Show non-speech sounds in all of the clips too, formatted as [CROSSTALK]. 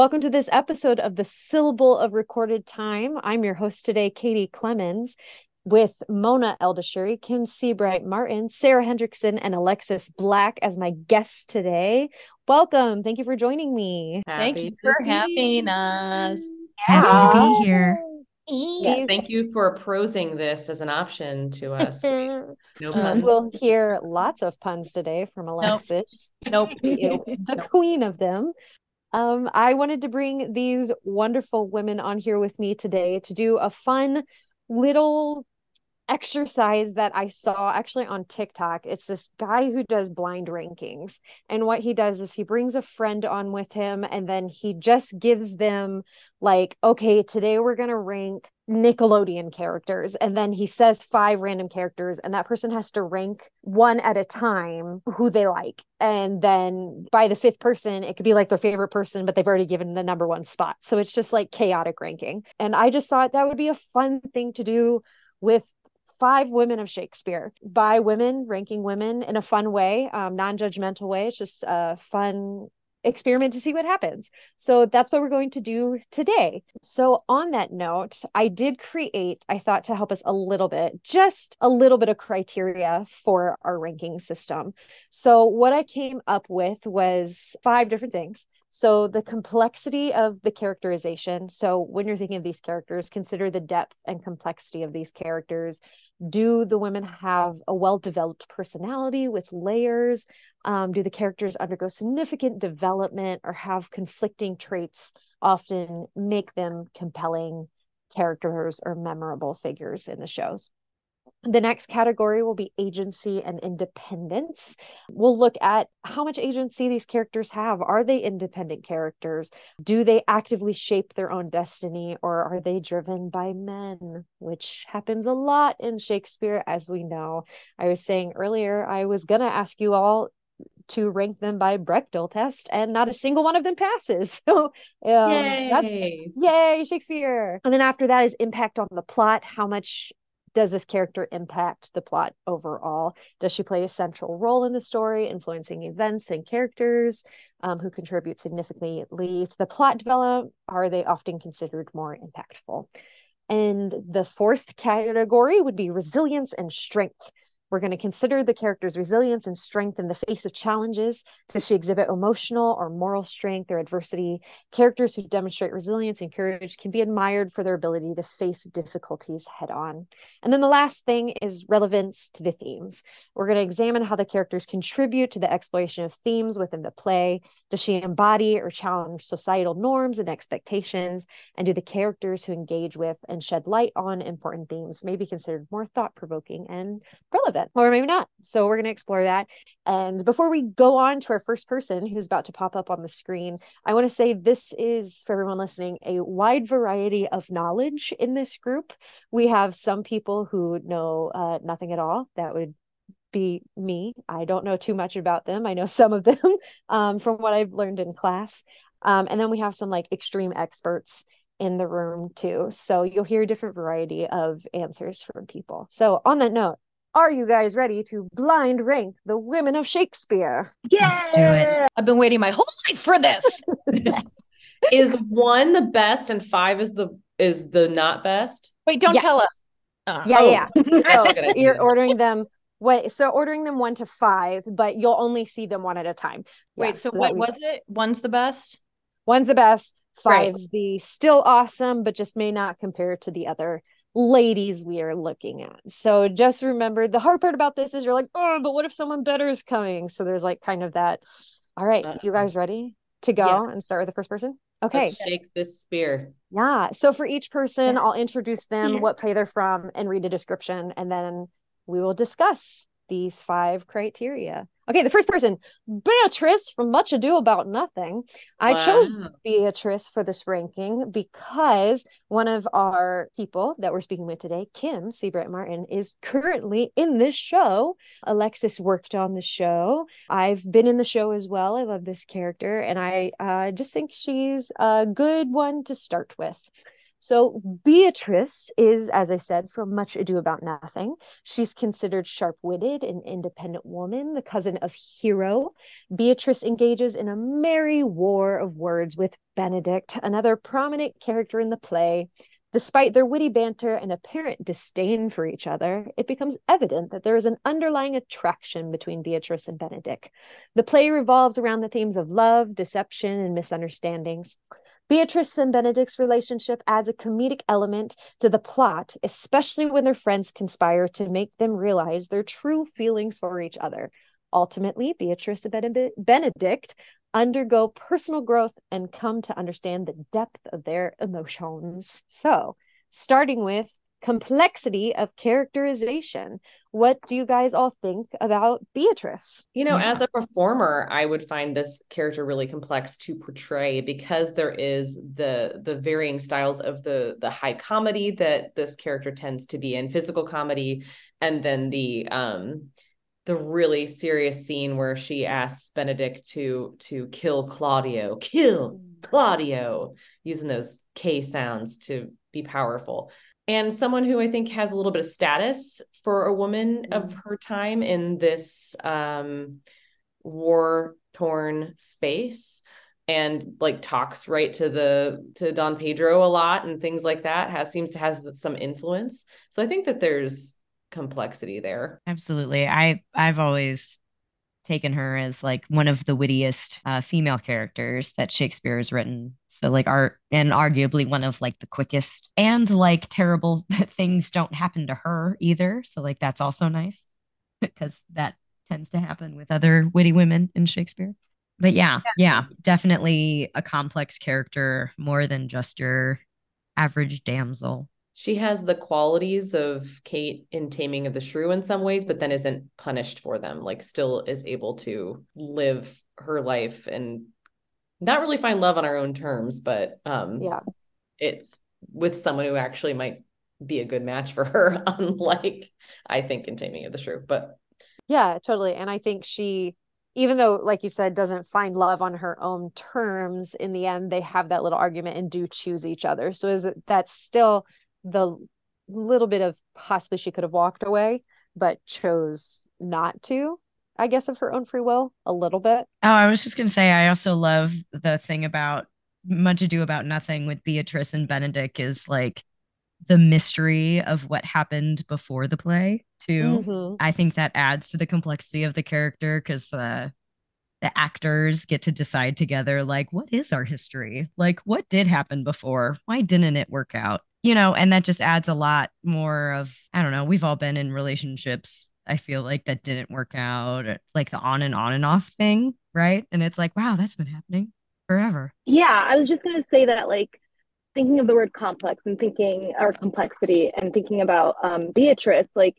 Welcome to this episode of the Syllable of Recorded Time. I'm your host today, Katie Clemons, with Mona Eldahshoury, Kim Seabright Martin, Sarah Hendrickson, and Alexis Black as my guests today. Welcome. Thank you for joining me. Thank you for having us. Happy to be here. Yeah, thank you for prosing this as an option to us. [LAUGHS] No um, puns. We'll hear lots of puns today from Alexis. Nope. [LAUGHS] nope. She is the queen of them. Um, I wanted to bring these wonderful women on here with me today to do a fun little exercise that I saw actually on TikTok. It's this guy who does blind rankings. And what he does is he brings a friend on with him and then he just gives them, like, okay, today we're going to rank Nickelodeon characters. And then he says five random characters, and that person has to rank one at a time who they like. And then by the fifth person, it could be like their favorite person, but they've already given the number one spot. So it's just like chaotic ranking. And I just thought that would be a fun thing to do with five women of Shakespeare by women, ranking women in a fun way, um, non judgmental way. It's just a fun experiment to see what happens. So that's what we're going to do today. So, on that note, I did create, I thought to help us a little bit, just a little bit of criteria for our ranking system. So, what I came up with was five different things. So, the complexity of the characterization. So, when you're thinking of these characters, consider the depth and complexity of these characters do the women have a well developed personality with layers? Um, do the characters undergo significant development or have conflicting traits often make them compelling characters or memorable figures in the shows the next category will be agency and independence. We'll look at how much agency these characters have. Are they independent characters? Do they actively shape their own destiny or are they driven by men, which happens a lot in Shakespeare, as we know? I was saying earlier, I was going to ask you all to rank them by Bechdel test, and not a single one of them passes. [LAUGHS] So, um, yay. yay, Shakespeare. And then after that is impact on the plot. How much does this character impact the plot overall? Does she play a central role in the story, influencing events and characters um, who contribute significantly to the plot development? Are they often considered more impactful? And the fourth category would be resilience and strength. We're going to consider the character's resilience and strength in the face of challenges. Does she exhibit emotional or moral strength or adversity? Characters who demonstrate resilience and courage can be admired for their ability to face difficulties head on. And then the last thing is relevance to the themes. We're going to examine how the characters contribute to the exploration of themes within the play. Does she embody or challenge societal norms and expectations? And do the characters who engage with and shed light on important themes may be considered more thought provoking and relevant? It or maybe not. So we're going to explore that. And before we go on to our first person who's about to pop up on the screen, I want to say this is for everyone listening a wide variety of knowledge in this group. We have some people who know uh, nothing at all. That would be me. I don't know too much about them. I know [LAUGHS] some of them um, from what I've learned in class. Um, and then we have some like extreme experts in the room too. So you'll hear a different variety of answers from people. So on that note, are you guys ready to blind rank the women of Shakespeare? Yeah. Let's do it. I've been waiting my whole life for this. [LAUGHS] is one the best and five is the is the not best? Wait, don't yes. tell us. Uh, yeah, oh. yeah. [LAUGHS] so you're ordering them what so ordering them one to five, but you'll only see them one at a time. Wait, yeah, so, so what was it? One's the best? One's the best, five's right. the still awesome, but just may not compare to the other ladies we are looking at. So just remember the hard part about this is you're like, oh, but what if someone better is coming? So there's like kind of that. All right, uh, you guys ready to go yeah. and start with the first person? Okay. Let's shake this spear. Yeah. So for each person, yeah. I'll introduce them, yeah. what play they're from, and read a description, and then we will discuss these five criteria. Okay, the first person, Beatrice from Much Ado About Nothing. I wow. chose Beatrice for this ranking because one of our people that we're speaking with today, Kim Seabright Martin, is currently in this show. Alexis worked on the show. I've been in the show as well. I love this character, and I uh, just think she's a good one to start with. So Beatrice is, as I said, from Much Ado About Nothing. She's considered sharp-witted and independent woman, the cousin of Hero. Beatrice engages in a merry war of words with Benedict, another prominent character in the play. Despite their witty banter and apparent disdain for each other, it becomes evident that there is an underlying attraction between Beatrice and Benedict. The play revolves around the themes of love, deception, and misunderstandings. Beatrice and Benedict's relationship adds a comedic element to the plot, especially when their friends conspire to make them realize their true feelings for each other. Ultimately, Beatrice and Benedict undergo personal growth and come to understand the depth of their emotions. So, starting with complexity of characterization. What do you guys all think about Beatrice? You know, yeah. as a performer, I would find this character really complex to portray because there is the the varying styles of the the high comedy that this character tends to be in, physical comedy, and then the um the really serious scene where she asks Benedict to to kill Claudio, kill mm. Claudio, using those K sounds to be powerful and someone who I think has a little bit of status for a woman mm-hmm. of her time in this um, war torn space and like talks right to the to Don Pedro a lot and things like that has seems to have some influence. So I think that there's complexity there. Absolutely. I I've always taken her as like one of the wittiest uh, female characters that Shakespeare has written. So like art and arguably one of like the quickest and like terrible [LAUGHS] things don't happen to her either. So like that's also nice [LAUGHS] because that tends to happen with other witty women in Shakespeare. But yeah, yeah, definitely a complex character more than just your average damsel she has the qualities of Kate in Taming of the Shrew in some ways, but then isn't punished for them, like still is able to live her life and not really find love on her own terms, but um yeah, it's with someone who actually might be a good match for her, [LAUGHS] unlike I think in Taming of the Shrew. But yeah, totally. And I think she even though like you said doesn't find love on her own terms in the end they have that little argument and do choose each other so is it that's still the little bit of possibly she could have walked away, but chose not to. I guess of her own free will, a little bit. Oh, I was just gonna say, I also love the thing about much ado about nothing with Beatrice and Benedict is like the mystery of what happened before the play too. Mm-hmm. I think that adds to the complexity of the character because the the actors get to decide together like what is our history? Like what did happen before? Why didn't it work out? You know, and that just adds a lot more of, I don't know, we've all been in relationships, I feel like that didn't work out, like the on and on and off thing, right? And it's like, wow, that's been happening forever. Yeah, I was just going to say that, like, thinking of the word complex and thinking, or complexity, and thinking about um, Beatrice, like,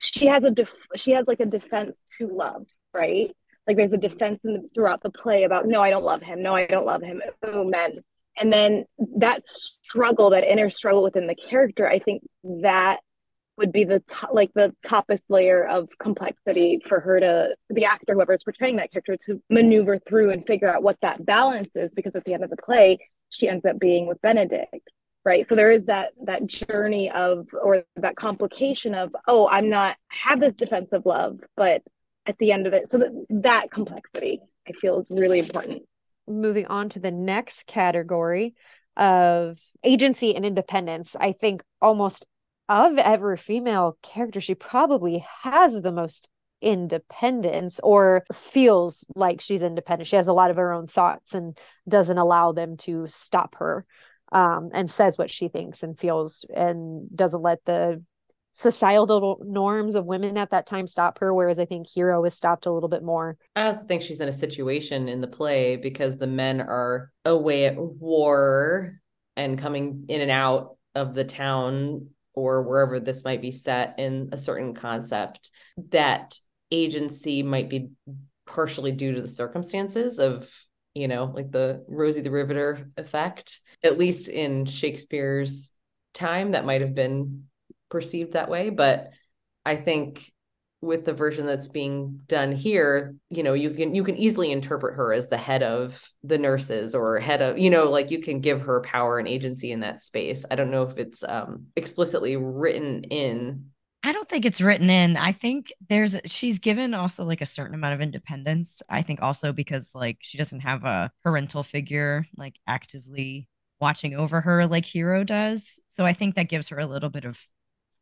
she has a def- she has like a defense to love, right? Like there's a defense in the, throughout the play about no, I don't love him. No, I don't love him. Oh, men and then that struggle that inner struggle within the character i think that would be the top, like the toppest layer of complexity for her to the actor whoever's portraying that character to maneuver through and figure out what that balance is because at the end of the play she ends up being with benedict right? So there is that that journey of or that complication of oh i'm not have this defensive love but at the end of it so that, that complexity i feel is really important moving on to the next category of agency and independence, I think almost of every female character, she probably has the most independence or feels like she's independent. She has a lot of her own thoughts and doesn't allow them to stop her um, and says what she thinks and feels and doesn't let the societal norms of women at that time stop her whereas i think hero was stopped a little bit more. I also think she's in a situation in the play because the men are away at war and coming in and out of the town or wherever this might be set in a certain concept that agency might be partially due to the circumstances of you know like the rosie the riveter effect at least in shakespeare's time that might have been perceived that way but i think with the version that's being done here you know you can you can easily interpret her as the head of the nurses or head of you know like you can give her power and agency in that space i don't know if it's um explicitly written in I don't think it's written in. I think there's she's given also like a certain amount of independence. I think also because like she doesn't have a parental figure like actively watching over her like Hero does. So I think that gives her a little bit of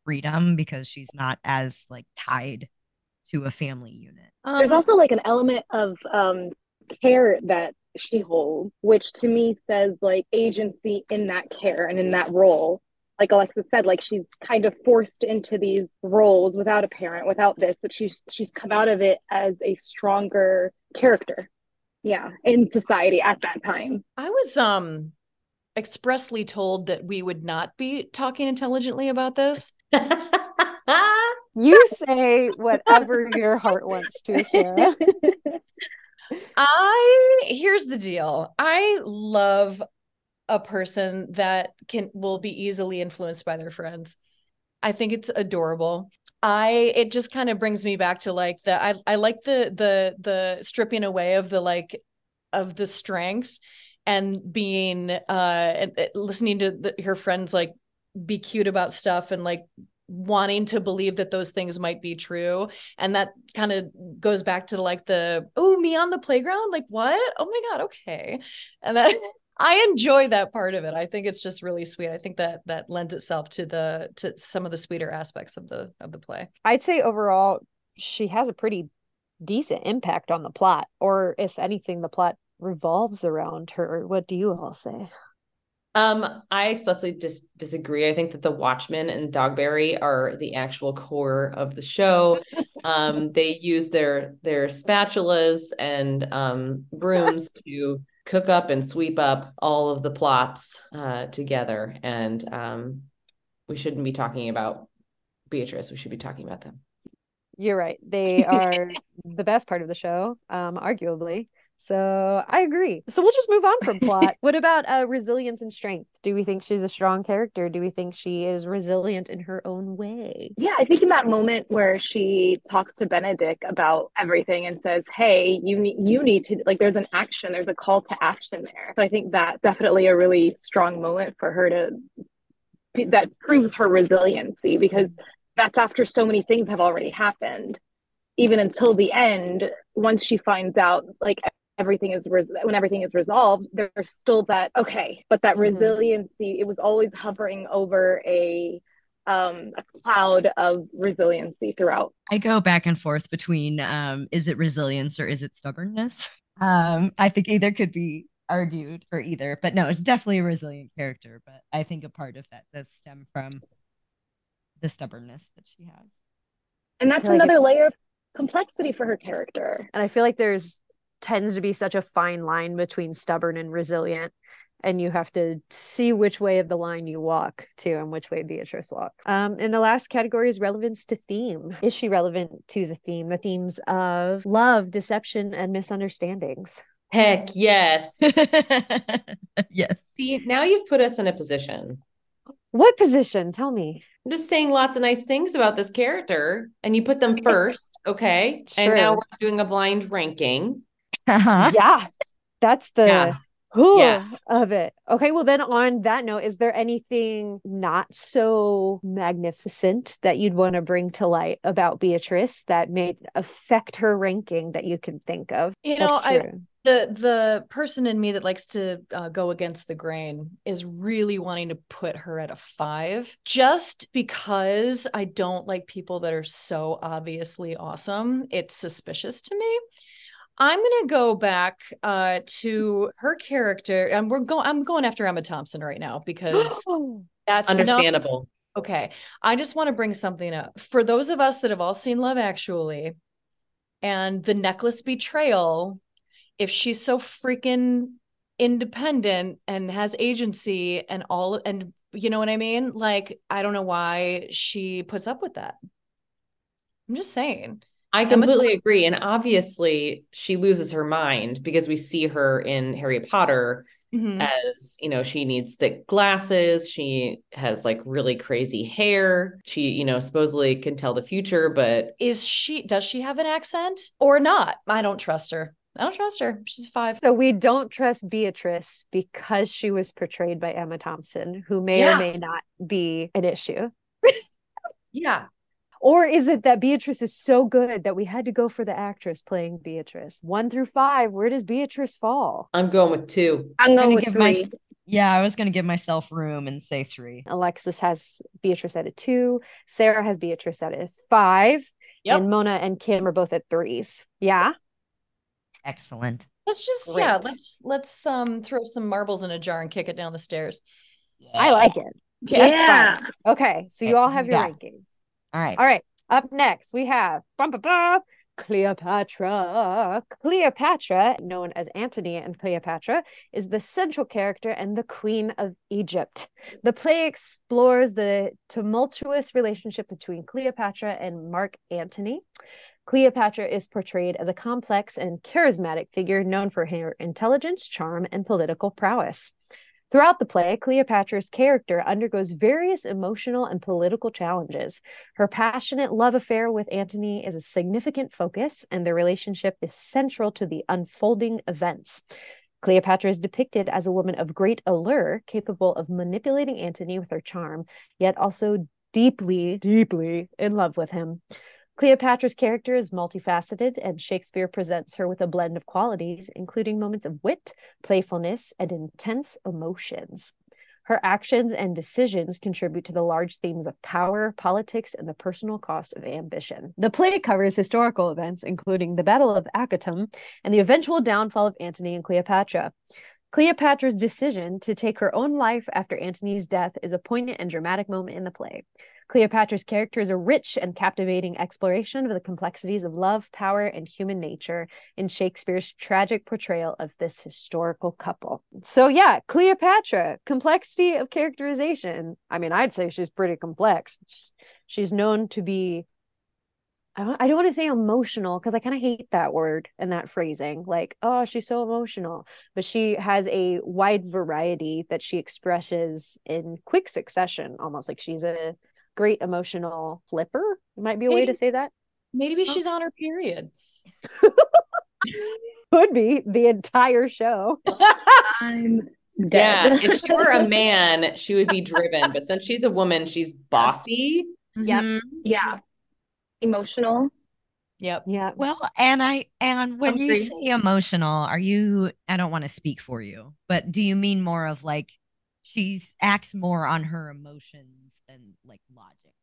freedom because she's not as like tied to a family unit. Um, there's also like an element of um care that she holds, which to me says like agency in that care and in that role like Alexis said, like she's kind of forced into these roles without a parent, without this, but she's she's come out of it as a stronger character. Yeah, in society at that time. I was um expressly told that we would not be talking intelligently about this. you say whatever your heart wants to, Sarah. [LAUGHS] I here's the deal. I love a person that can will be easily influenced by their friends. I think it's adorable. I it just kind of brings me back to like the I I like the the the stripping away of the like of the strength and being uh and, listening to the, her friends like be cute about stuff and like wanting to believe that those things might be true and that kind of goes back to like the oh me on the playground like what oh my god okay and that [LAUGHS] I enjoy that part of it. I think it's just really sweet. I think that that lends itself to the to some of the sweeter aspects of the of the play. I'd say overall she has a pretty decent impact on the plot or if anything the plot revolves around her. What do you all say? Um, I explicitly dis- disagree. I think that the Watchmen and Dogberry are the actual core of the show. [LAUGHS] um, they use their their spatulas and um, brooms [LAUGHS] to cook up and sweep up all of the plots uh, together. And um, we shouldn't be talking about Beatrice. We should be talking about them. You're right. They [LAUGHS] are the best part of the show, um, arguably. So I agree. So we'll just move on from plot. [LAUGHS] what about uh, resilience and strength? Do we think she's a strong character? Do we think she is resilient in her own way? Yeah, I think in that moment where she talks to Benedick about everything and says, "Hey, you need you need to like." There's an action. There's a call to action there. So I think that definitely a really strong moment for her to that proves her resiliency because that's after so many things have already happened even until the end once she finds out like everything is res- when everything is resolved there's still that okay but that mm-hmm. resiliency it was always hovering over a um, a cloud of resiliency throughout. I go back and forth between um, is it resilience or is it stubbornness? [LAUGHS] Um, I think either could be argued for either, but no, it's definitely a resilient character. But I think a part of that does stem from the stubbornness that she has. And that's another like layer of complexity for her character. And I feel like there's tends to be such a fine line between stubborn and resilient and you have to see which way of the line you walk to and which way Beatrice walked. Um, and the last category is relevance to theme. Is she relevant to the theme? The themes of love, deception, and misunderstandings. Heck yes. [LAUGHS] yes. See, now you've put us in a position. What position? Tell me. I'm just saying lots of nice things about this character, and you put them [LAUGHS] first, okay? Sure. And now we're doing a blind ranking. Uh-huh. Yeah. That's the yeah. yeah. of it. Okay, well then on that note, is there anything not so magnificent that you'd want to bring to light about Beatrice that may affect her ranking that you can think of? You know, I the the person in me that likes to uh, go against the grain is really wanting to put her at a five just because i don't like people that are so obviously awesome it's suspicious to me I'm gonna go back uh, to her character, and we're going. I'm going after Emma Thompson right now because [GASPS] that's understandable. Enough. Okay, I just want to bring something up for those of us that have all seen Love Actually, and the necklace betrayal. If she's so freaking independent and has agency and all, and you know what I mean, like I don't know why she puts up with that. I'm just saying. I completely agree. And obviously, she loses her mind because we see her in Harry Potter mm-hmm. as you know she needs thick glasses she has like really crazy hair she you know supposedly can tell the future but is she does she have an accent or not i don't trust her I don't trust her. She's five. So we don't trust Beatrice because she was portrayed by Emma Thompson, who may yeah. or may not be an issue. yeah. Or is it that Beatrice is so good that we had to go for the actress playing Beatrice? One through five, where does Beatrice fall? I'm going with two. I'm going with three. My, yeah, I was going to give myself room and say three. Alexis has Beatrice at a two. Sarah has Beatrice at a five. Yep. And Mona and Kim are both at threes. Yeah. Excellent. Let's just Great. yeah, let's let's um throw some marbles in a jar and kick it down the stairs. Yeah. I like it. Okay, yeah. Okay, so you all have your yeah. rankings. All right. All right. Up next, we have bum, bum, bum, Cleopatra. Cleopatra, known as Antony and Cleopatra, is the central character and the queen of Egypt. The play explores the tumultuous relationship between Cleopatra and Mark Antony. Cleopatra is portrayed as a complex and charismatic figure known for her intelligence, charm, and political prowess. Throughout the play, Cleopatra's character undergoes various emotional and political challenges. Her passionate love affair with Antony is a significant focus, and their relationship is central to the unfolding events. Cleopatra is depicted as a woman of great allure, capable of manipulating Antony with her charm, yet also deeply, deeply in love with him. Cleopatra's character is multifaceted, and Shakespeare presents her with a blend of qualities, including moments of wit, playfulness, and intense emotions. Her actions and decisions contribute to the large themes of power, politics, and the personal cost of ambition. The play covers historical events, including the Battle of Actium and the eventual downfall of Antony and Cleopatra. Cleopatra's decision to take her own life after Antony's death is a poignant and dramatic moment in the play. Cleopatra's character is a rich and captivating exploration of the complexities of love, power, and human nature in Shakespeare's tragic portrayal of this historical couple. So, yeah, Cleopatra, complexity of characterization. I mean, I'd say she's pretty complex. She's known to be I don't want to say emotional because I kind of hate that word and that phrasing. Like, oh, she's so emotional. But she has a wide variety that she expresses in quick succession, almost like she's a great emotional flipper might be a maybe, way to say that. Maybe she's on her period. [LAUGHS] Could be the entire show. I'm dead. yeah if she were a [LAUGHS] man she would be driven but since she's a woman she's bossy. Yep. Mm-hmm. yeah. Emotional. Yep. Yeah. Well, and I and when you say emotional, are you I don't want to speak for you, but do you mean more of like she's acts more on her emotions than like logic.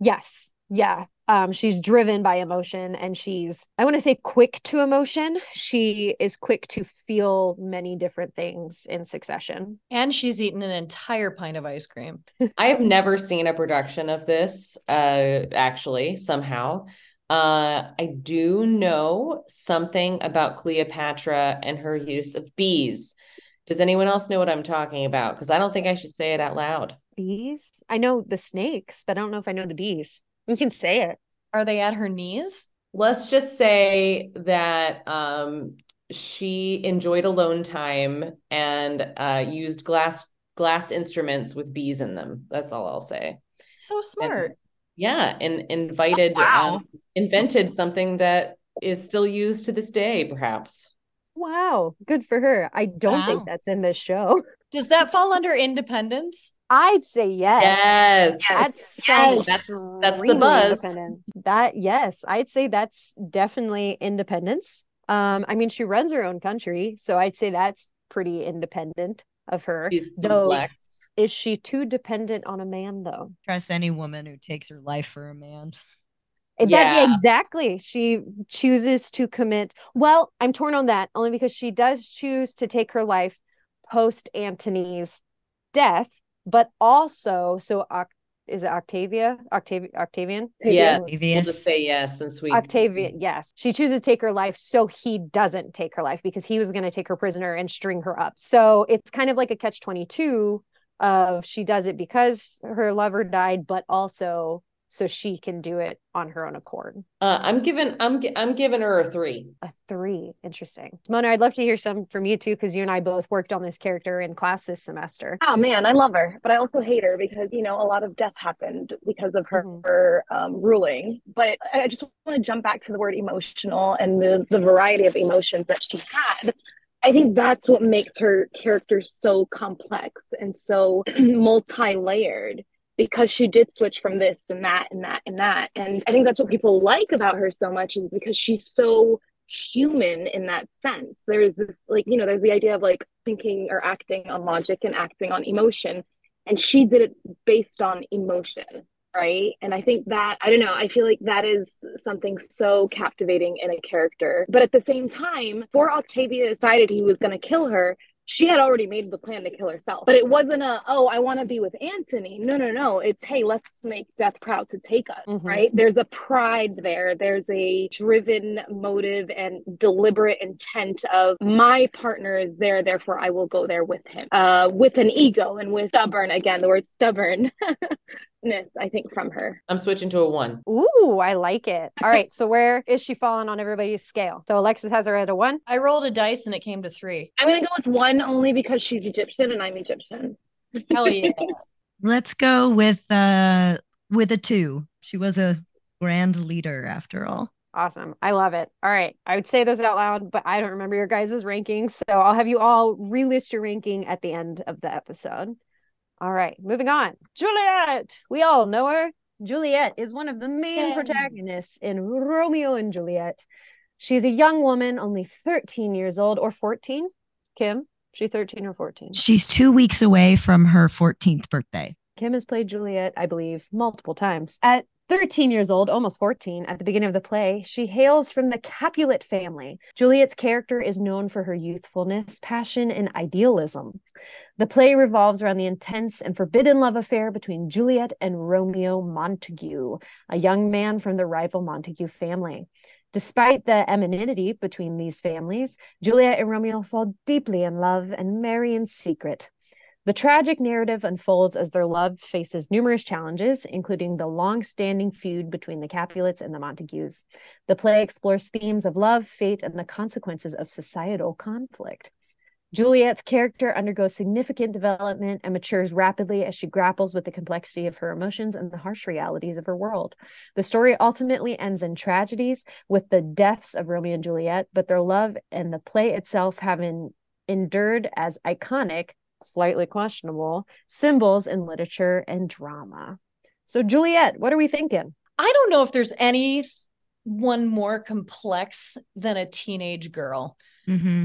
Yes. Yeah. Um, she's driven by emotion and she's, I want to say quick to emotion. She is quick to feel many different things in succession. And she's eaten an entire pint of ice cream. I have never seen a production of this, uh, actually, somehow. Uh, I do know something about Cleopatra and her use of bees. Does anyone else know what I'm talking about? Because I don't think I should say it out loud. Bees? I know the snakes, but I don't know if I know the bees. [LAUGHS] You can say it. Are they at her knees? Let's just say that um, she enjoyed alone time and uh, used glass glass instruments with bees in them. That's all I'll say. So smart. And, yeah, and invited, oh, wow. um, invented something that is still used to this day, perhaps. Wow, good for her. I don't wow. think that's in this show. [LAUGHS] Does that fall under independence? I'd say yes. Yes. That's yes. that's that's the buzz. That yes, I'd say that's definitely independence. Um, I mean, she runs her own country, so I'd say that's pretty independent of her. She's though, complex. is she too dependent on a man though? Trust any woman who takes her life for a man. Yeah. exactly. She chooses to commit. Well, I'm torn on that only because she does choose to take her life post Antony's death, but also so is it Octavia? Octav- Octavian? Yes. We'll just say yes since we Octavian, yes. She chooses to take her life so he doesn't take her life because he was going to take her prisoner and string her up. So it's kind of like a catch 22 of she does it because her lover died, but also so she can do it on her own accord. Uh, I'm giving I'm I'm giving her a three. A three, interesting. Mona, I'd love to hear some from you too, because you and I both worked on this character in class this semester. Oh man, I love her, but I also hate her because you know a lot of death happened because of her, mm-hmm. her um, ruling. But I just want to jump back to the word emotional and the the variety of emotions that she had. I think that's what makes her character so complex and so [CLEARS THROAT] multi-layered because she did switch from this and that and that and that. And I think that's what people like about her so much is because she's so human in that sense. There is this like, you know, there's the idea of like thinking or acting on logic and acting on emotion. And she did it based on emotion right and i think that i don't know i feel like that is something so captivating in a character but at the same time before octavia decided he was going to kill her she had already made the plan to kill herself. But it wasn't a, oh, I want to be with Antony. No, no, no. It's, hey, let's make death proud to take us, mm-hmm. right? There's a pride there. There's a driven motive and deliberate intent of my partner is there, therefore I will go there with him. Uh, with an ego and with stubborn, again, the word stubborn. [LAUGHS] I think, from her. I'm switching to a one. Ooh, I like it. [LAUGHS] All right. So where is she falling on everybody's scale? So Alexis has her at a one. I rolled a dice and it came to three. I'm gonna go with one only because she's Egyptian and I'm Egyptian. Hell yeah. [LAUGHS] Let's go with uh with a two. She was a grand leader after all. Awesome. I love it. All right. I would say those out loud, but I don't remember your guys' rankings. So I'll have you all relist your ranking at the end of the episode. All right, moving on. Juliet. We all know her. Juliet is one of the main yeah. protagonists in Romeo and Juliet. She's a young woman, only 13 years old or 14. Kim, she 13 or 14? She's two weeks away from her 14th birthday. Kim has played Juliet, I believe, multiple times. At 13 years old, almost 14, at the beginning of the play, she hails from the Capulet family. Juliet's character is known for her youthfulness, passion, and idealism. The play revolves around the intense and forbidden love affair between Juliet and Romeo Montague, a young man from the rival Montague family. Despite the enmity between these families, Juliet and Romeo fall deeply in love and marry in secret. The tragic narrative unfolds as their love faces numerous challenges, including the long standing feud between the Capulets and the Montagues. The play explores themes of love, fate, and the consequences of societal conflict. Juliet's character undergoes significant development and matures rapidly as she grapples with the complexity of her emotions and the harsh realities of her world. The story ultimately ends in tragedies with the deaths of Romeo and Juliet, but their love and the play itself have endured as iconic slightly questionable symbols in literature and drama. So, Juliet, what are we thinking? I don't know if there's any one more complex than a teenage girl. Mm-hmm.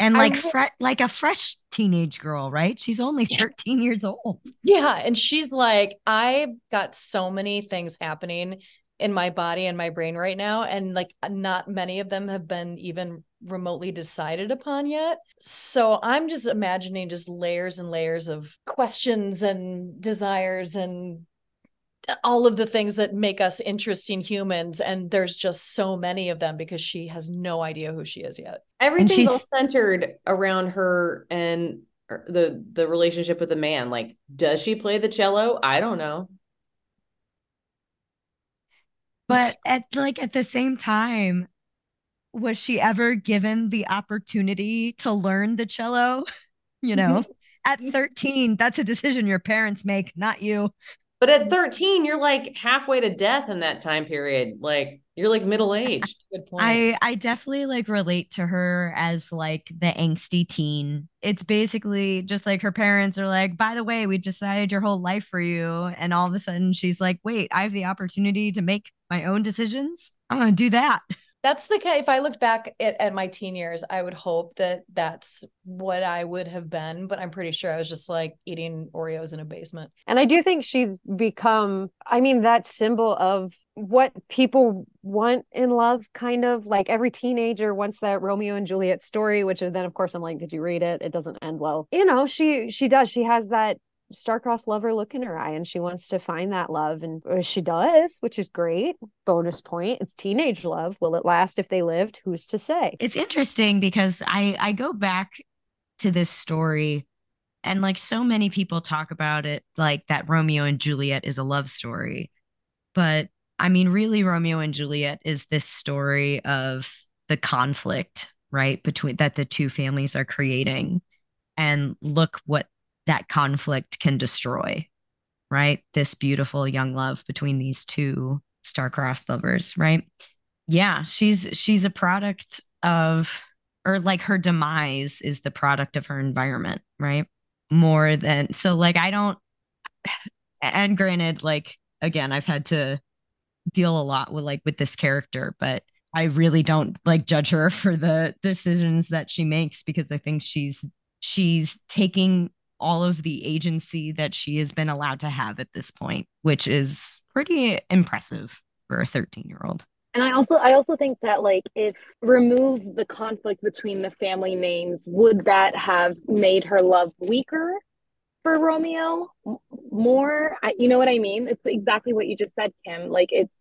And like fre- like a fresh teenage girl, right? She's only 13 years old. Yeah, and she's like, I've got so many things happening in my body and my brain right now and like not many of them have been even remotely decided upon yet. So I'm just imagining just layers and layers of questions and desires and all of the things that make us interesting humans and there's just so many of them because she has no idea who she is yet. Everything's all centered around her and er, the the relationship with the man. Like does she play the cello? I don't know but at like at the same time was she ever given the opportunity to learn the cello? [LAUGHS] You know, mm-hmm. at 13, that's a decision your parents make, not you. But at 13, you're like halfway to death in that time period. Like you're like middle aged. [LAUGHS] Good point. I I definitely like relate to her as like the angsty teen. It's basically just like her parents are like, by the way, we've decided your whole life for you, and all of a sudden she's like, wait, I have the opportunity to make my own decisions. I'm gonna do that. [LAUGHS] that's the kind if i look back at, at my teen years i would hope that that's what i would have been but i'm pretty sure i was just like eating oreos in a basement. And i do think she's become i mean that symbol of what people want in love kind of like every teenager wants that romeo and juliet story which then of course i'm like did you read it? It doesn't end well. You know she she does. She has that star-crossed lover look in her eye and she wants to find that love and she does which is great. Bonus point it's teenage love. Will it last if they lived? Who's to say? It's interesting because i i go back to this story and like so many people talk about it like that romeo and juliet is a love story. But I mean, really, Romeo and Juliet is this story of the conflict, right, between that the two families are creating. And look what that conflict can destroy, right? This beautiful young love between these two star-crossed lovers, right? Yeah, she's she's a product of or like her demise is the product of her environment, right? More than so like I don't and granted like again, I've had to deal a lot with like with this character, but I really don't like judge her [LAUGHS] for the decisions that she makes because I think she's she's taking all of the agency that she has been allowed to have at this point, which is pretty impressive for a 13 year old. And I also I also think that like if remove the conflict between the family names, would that have made her love weaker for Romeo more? I, you know what I mean? It's exactly what you just said, Kim. Like it's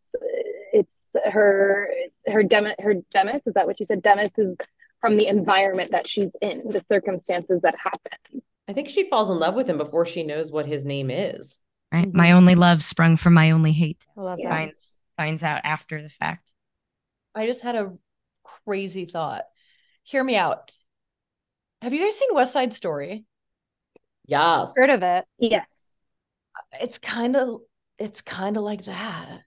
it's her her Dem her Demis. Is that what you said? Demis is from the environment that she's in, the circumstances that happen. I think she falls in love with him before she knows what his name is. Right. Mm-hmm. My only love sprung from my only hate. I love that. Finds finds out after the fact. I just had a crazy thought. Hear me out. Have you guys seen West Side Story? Yes. Heard of it. Yes. It's kind of it's kind of like that.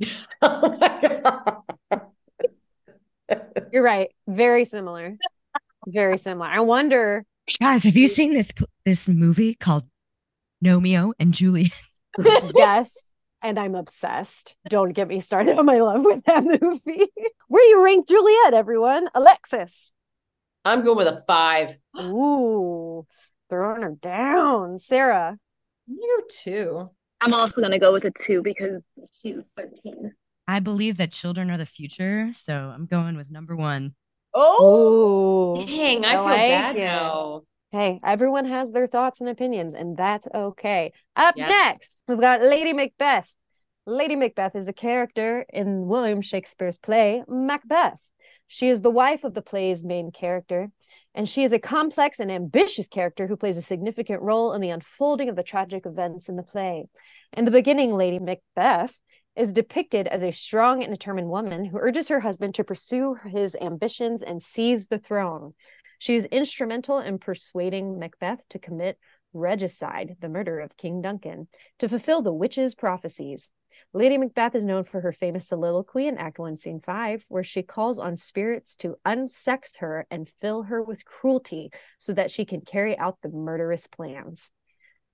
[LAUGHS] oh my god. You're right. Very similar. Very similar. I wonder Guys, have you seen this this movie called Romeo and Juliet? [LAUGHS] yes, and I'm obsessed. Don't get me started on my love with that movie. Where do you rank Juliet, everyone? Alexis. I'm going with a five. Ooh, throwing her down. Sarah. You too. I'm also going to go with a two because she's 13. I believe that children are the future. So I'm going with number one. Oh, oh, dang! I, I feel like bad it. now. Hey, everyone has their thoughts and opinions, and that's okay. Up next, we've got Lady Macbeth. Lady Macbeth is a character in William Shakespeare's play Macbeth. She is the wife of the play's main character, and she is a complex and ambitious character who plays a significant role in the unfolding of the tragic events in the play. In the beginning, Lady Macbeth is depicted as a strong and determined woman who urges her husband to pursue his ambitions and seize the throne. She is instrumental in persuading Macbeth to commit regicide, the murder of King Duncan, to fulfill the witch's prophecies. Lady Macbeth is known for her famous soliloquy in Act 1, Scene 5, where she calls on spirits to unsex her and fill her with cruelty so that she can carry out the murderous plans.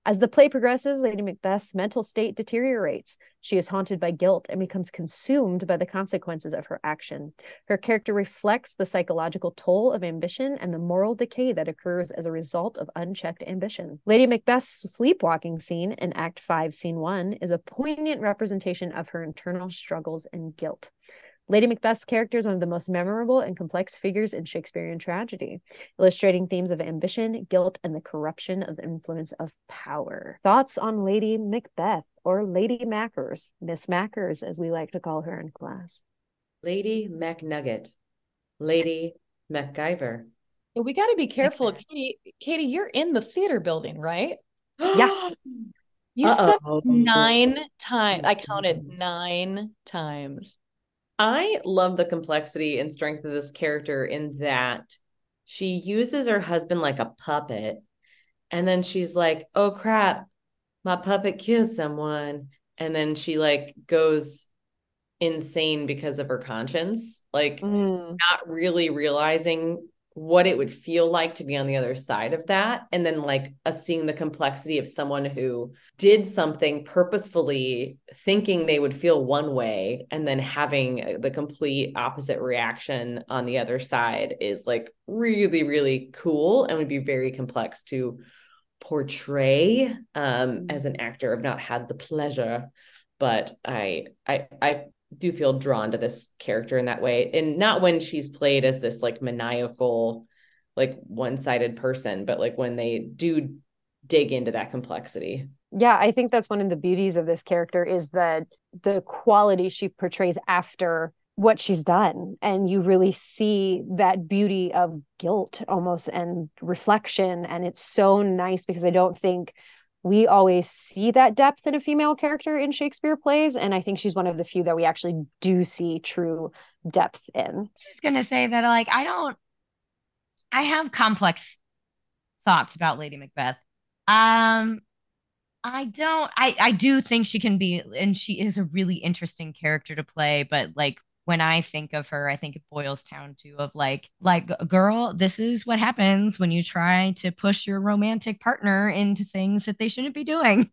As the play progresses, Lady Macbeth's mental state deteriorates. She is haunted by guilt and becomes consumed by the consequences of her action. Her character reflects the psychological toll of ambition and the moral decay that occurs as a result of unchecked ambition. Lady Macbeth's sleepwalking scene in Act 5, Scene 1 is a poignant representation of her internal struggles and guilt. Lady Macbeth's character is one of the most memorable and complex figures in Shakespearean tragedy, illustrating themes of ambition, guilt, and the corruption of the influence of power. Thoughts on Lady Macbeth or Lady Mackers, Miss Mackers, as we like to call her in class? Lady MacNugget, Lady MacGyver. We got to be careful, Katie. Katie, you're in the theater building, right? [GASPS] yeah. You said nine times. I counted nine times. I love the complexity and strength of this character in that she uses her husband like a puppet. And then she's like, oh crap, my puppet killed someone. And then she like goes insane because of her conscience, like mm. not really realizing what it would feel like to be on the other side of that and then like us seeing the complexity of someone who did something purposefully thinking they would feel one way and then having the complete opposite reaction on the other side is like really really cool and would be very complex to portray um mm-hmm. as an actor i've not had the pleasure but i i i do feel drawn to this character in that way. And not when she's played as this like maniacal like one-sided person but like when they do dig into that complexity. Yeah i think that's one of the beauties of this character is that the quality she portrays after what she's done and you really see that beauty of guilt almost and reflection. And it's so nice because i don't think we always see that depth in a female character in Shakespeare plays. And I think she's one of the few that we actually do see true depth in. She's going to say that, like, I don't, I have complex thoughts about Lady Macbeth. Um, I don't, I, I do think she can be, and she is a really interesting character to play, but like, when I think of her, I think it boils down to of like, like, girl, this is what happens when you try to push your romantic partner into things that they shouldn't be doing.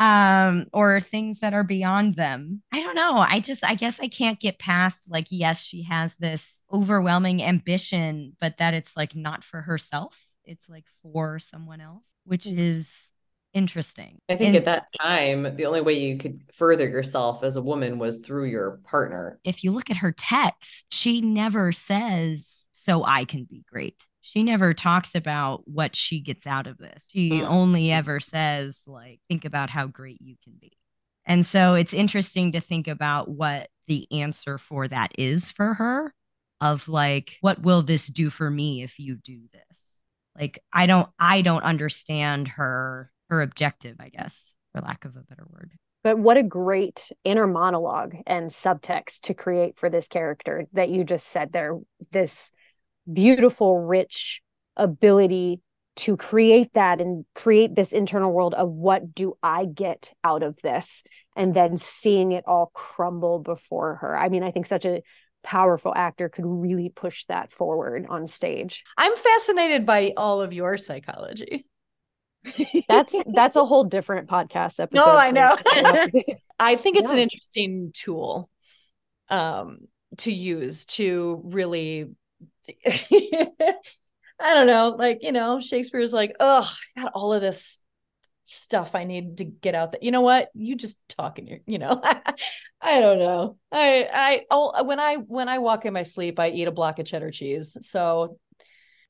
Um, or things that are beyond them. I don't know. I just, I guess I can't get past like, yes, she has this overwhelming ambition, but that it's like not for herself. It's like for someone else, which mm-hmm. is interesting. I think and at that time, the only way you could further yourself as a woman was through your partner. If you look at her text, she never says, So I can be great. She never talks about what she gets out of this. She mm. only ever says, like, think about how great you can be. And so it's interesting to think about what the answer for that is for her of like, what will this do for me if you do this? Like, I don't, I don't understand her her objective, I guess, for lack of a better word. But what a great inner monologue and subtext to create for this character that you just said there. This beautiful, rich ability to create that and create this internal world of what do I get out of this? And then seeing it all crumble before her. I mean, I think such a powerful actor could really push that forward on stage. I'm fascinated by all of your psychology that's that's a whole different podcast [LAUGHS] episode. No, I know. [LAUGHS] I think it's yeah. an interesting tool um to use to really [LAUGHS] I don't know, like, you know, Shakespeare's like, oh, I got all of this stuff I need to get out there. You know what? You just talk in your, you know, I don't know. I, I, oh, when I, when I walk in my sleep, I eat a block of cheddar cheese. So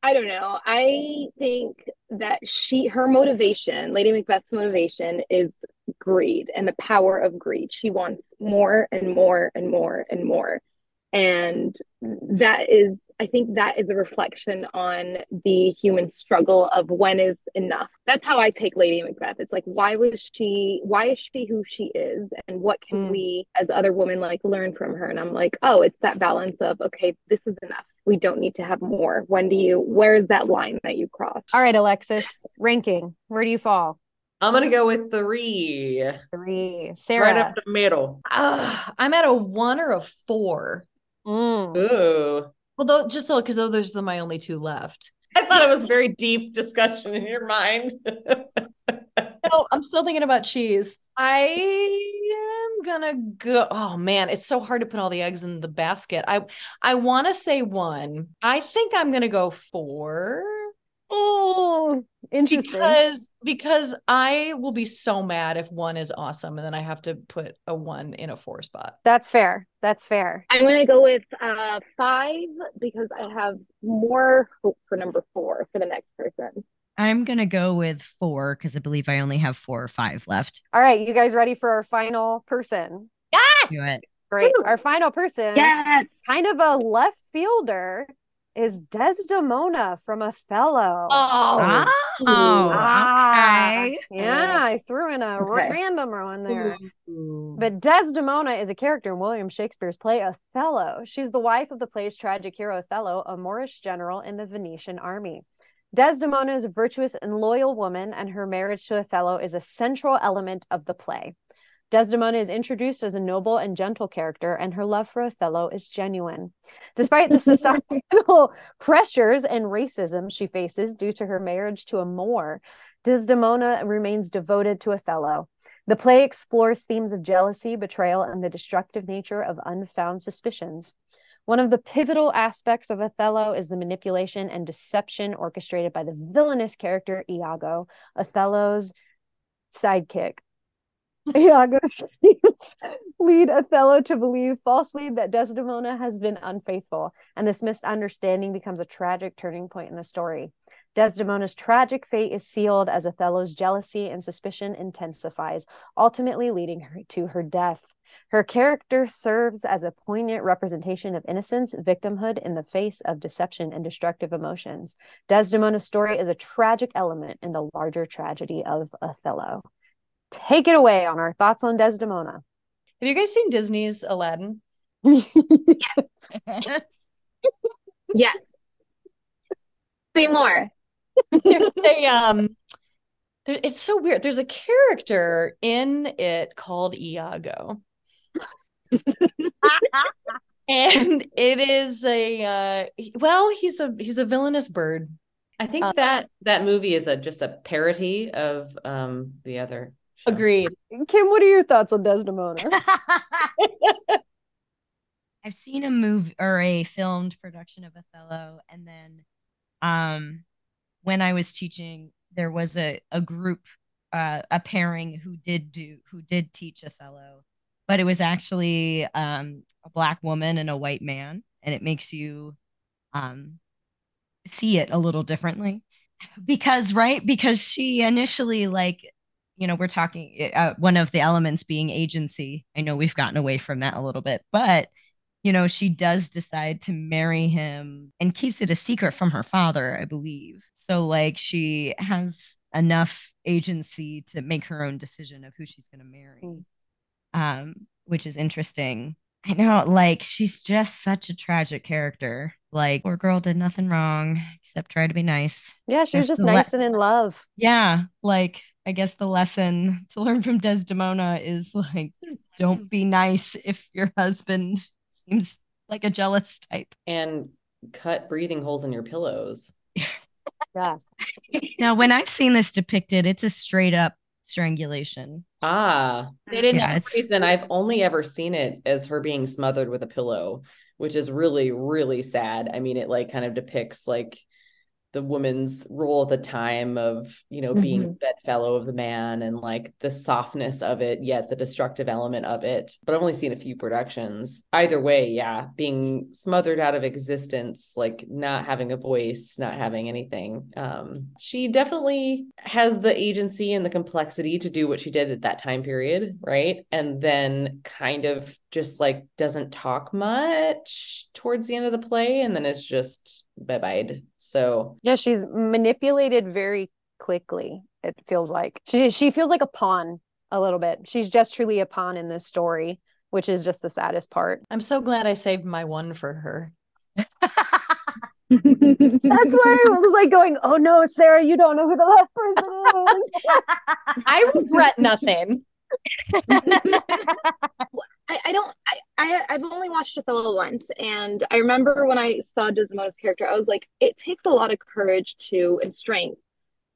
I don't know. I think that she, her motivation, Lady Macbeth's motivation is greed and the power of greed. She wants more and more and more and more. And that is I think that is a reflection on the human struggle of when is enough. That's how I take Lady Macbeth. It's like, why was she, why is she who she is? And what can mm. we as other women like learn from her? And I'm like, oh, it's that balance of, okay, this is enough. We don't need to have more. When do you, where's that line that you cross? All right, Alexis, ranking. Where do you fall? I'm gonna go with three. Three. Sarah. Right up the middle. Uh, I'm at a one or a four. Mm. Ooh. Well, though, just so because those are my only two left. I thought it was very deep discussion in your mind. [LAUGHS] no, I'm still thinking about cheese. I am gonna go. Oh man, it's so hard to put all the eggs in the basket. I I want to say one. I think I'm gonna go four. Oh, interesting. Because because I will be so mad if one is awesome and then I have to put a one in a four spot. That's fair. That's fair. I'm gonna go with uh five because I have more hope for number four for the next person. I'm gonna go with four because I believe I only have four or five left. All right, you guys ready for our final person? Yes. Great. Woo! Our final person. Yes. Kind of a left fielder is Desdemona from Othello. Oh, oh ah, okay. Yeah, I threw in a okay. random one there. Ooh. But Desdemona is a character in William Shakespeare's play Othello. She's the wife of the play's tragic hero Othello, a Moorish general in the Venetian army. Desdemona is a virtuous and loyal woman, and her marriage to Othello is a central element of the play. Desdemona is introduced as a noble and gentle character, and her love for Othello is genuine. Despite the societal [LAUGHS] pressures and racism she faces due to her marriage to a Moor, Desdemona remains devoted to Othello. The play explores themes of jealousy, betrayal, and the destructive nature of unfound suspicions. One of the pivotal aspects of Othello is the manipulation and deception orchestrated by the villainous character Iago, Othello's sidekick. [LAUGHS] Iago's lead Othello to believe falsely that Desdemona has been unfaithful, and this misunderstanding becomes a tragic turning point in the story. Desdemona's tragic fate is sealed as Othello's jealousy and suspicion intensifies, ultimately leading her to her death. Her character serves as a poignant representation of innocence, victimhood in the face of deception and destructive emotions. Desdemona's story is a tragic element in the larger tragedy of Othello. Take it away on our thoughts on Desdemona. Have you guys seen Disney's Aladdin? [LAUGHS] yes. [LAUGHS] yes. Say more. There's a um it's so weird. There's a character in it called Iago. And it is a uh well, he's a he's a villainous bird. I think uh, that that movie is a just a parody of um the other show. Agreed. Kim, what are your thoughts on Desdemona? [LAUGHS] I've seen a movie or a filmed production of Othello and then um when I was teaching there was a a group uh a pairing who did do who did teach Othello but it was actually um, a black woman and a white man, and it makes you um, see it a little differently. Because right because she initially like you know we're talking uh, one of the elements being agency. I know we've gotten away from that a little bit but you know she does decide to marry him and keeps it a secret from her father i believe. So like she has enough agency to make her own decision of who she's going to marry. Mm um, which is interesting. I know, like, she's just such a tragic character. Like, poor girl did nothing wrong except try to be nice. Yeah, she was just nice le- and in love. Yeah. Like, I guess the lesson [LAUGHS] to learn from Desdemona is like, don't be nice if your husband seems like a jealous type. And cut breathing holes in your pillows. yeah. [LAUGHS] Now, when I've seen this depicted, it's a straight up strangulation. Ah, they didn't yeah, reason I've only ever seen it as her being smothered with a pillow, which is really, really sad. I mean, it like kind of depicts like the woman's role at the time of you know being mm-hmm. bedfellow of the man and like the softness of it yet the destructive element of it. But i've only seen a few productions. Either way yeah being smothered out of existence like not having a voice not having anything um she definitely has the agency and the complexity to do what she did at that time period right? And then kind of just like doesn't talk much towards the end of the play and then it's just bye-bye so yeah she's manipulated very quickly it feels like. She she feels like a pawn a little bit. She's just truly a pawn in this story which is just the saddest part. I'm so glad i saved my one for her. That's why I was like going, oh no, Sarah, you don't know who the last person is. [LAUGHS] I regret nothing. [LAUGHS] I, I don't I, I I've only watched Othello once and I remember when I saw Desdemona's character, I was like, it takes a lot of courage to and strength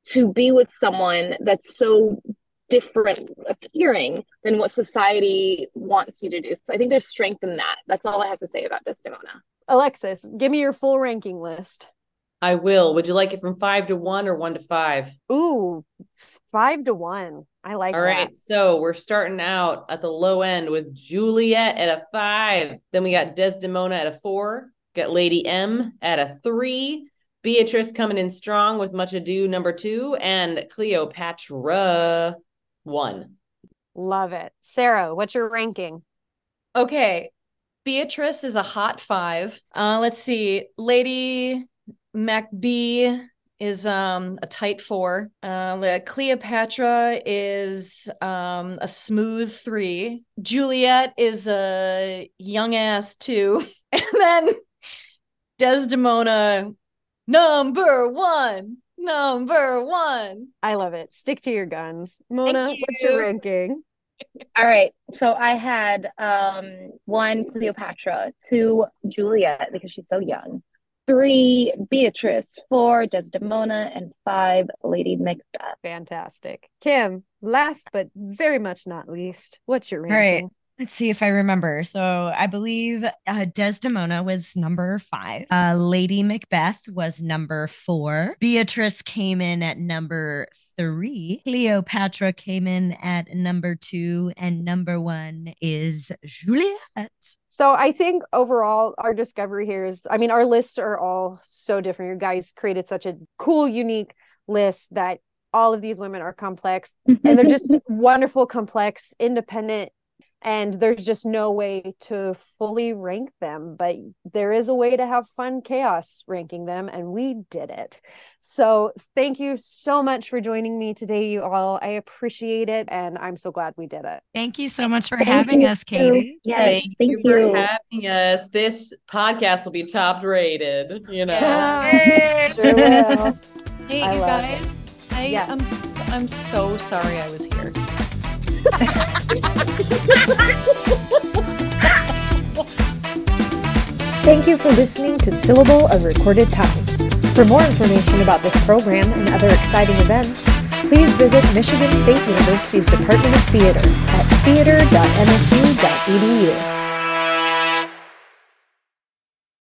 to be with someone that's so different appearing than what society wants you to do. So I think there's strength in that. That's all I have to say about Desdemona. Alexis, give me your full ranking list. I will. Would you like it from five to one or one to five? Ooh, five to one. I like All that. right. So we're starting out at the low end with Juliet at a five. Then we got Desdemona at a four. Got Lady M at a three. Beatrice coming in strong with Much Ado number two. And Cleopatra one. Love it. Sarah, what's your ranking? Okay. Beatrice is a hot five. Uh, let's see. Lady Macbee is um a tight four. Uh, Cleopatra is um a smooth three. Juliet is a young ass two, [LAUGHS] and then Desdemona number one. Number one. I love it. Stick to your guns. Mona, you. what's your ranking? [LAUGHS] All right. So I had um one Cleopatra, two Juliet because she's so young, three Beatrice, four Desdemona, and five Lady Macbeth. Fantastic. Kim, last but very much not least, what's your ranking? All right. Let's see if I remember. So I believe uh, Desdemona was number five. Uh, Lady Macbeth was number four. Beatrice came in at number three. Cleopatra came in at number two. And number one is Juliet. So I think overall our discovery here is I mean our lists are all so different. You guys created such a cool unique list that all of these women are complex and they're just [LAUGHS] wonderful complex independent and there's just no way to fully rank them but there is a way to have fun chaos ranking them and we did it so thank you so much for joining me today you all i appreciate it and i'm so glad we did it thank you so much for thank having you. us katie yes thank, thank you, you, for having us this podcast will be top rated you know yeah. sure will. [LAUGHS] hey I you guys it. i yes. am i'm so sorry i was here [LAUGHS] Thank you for listening to Syllable of Recorded Time. For more information about this program and other exciting events, please visit Michigan State University's Department of Theater at theater.msu.edu.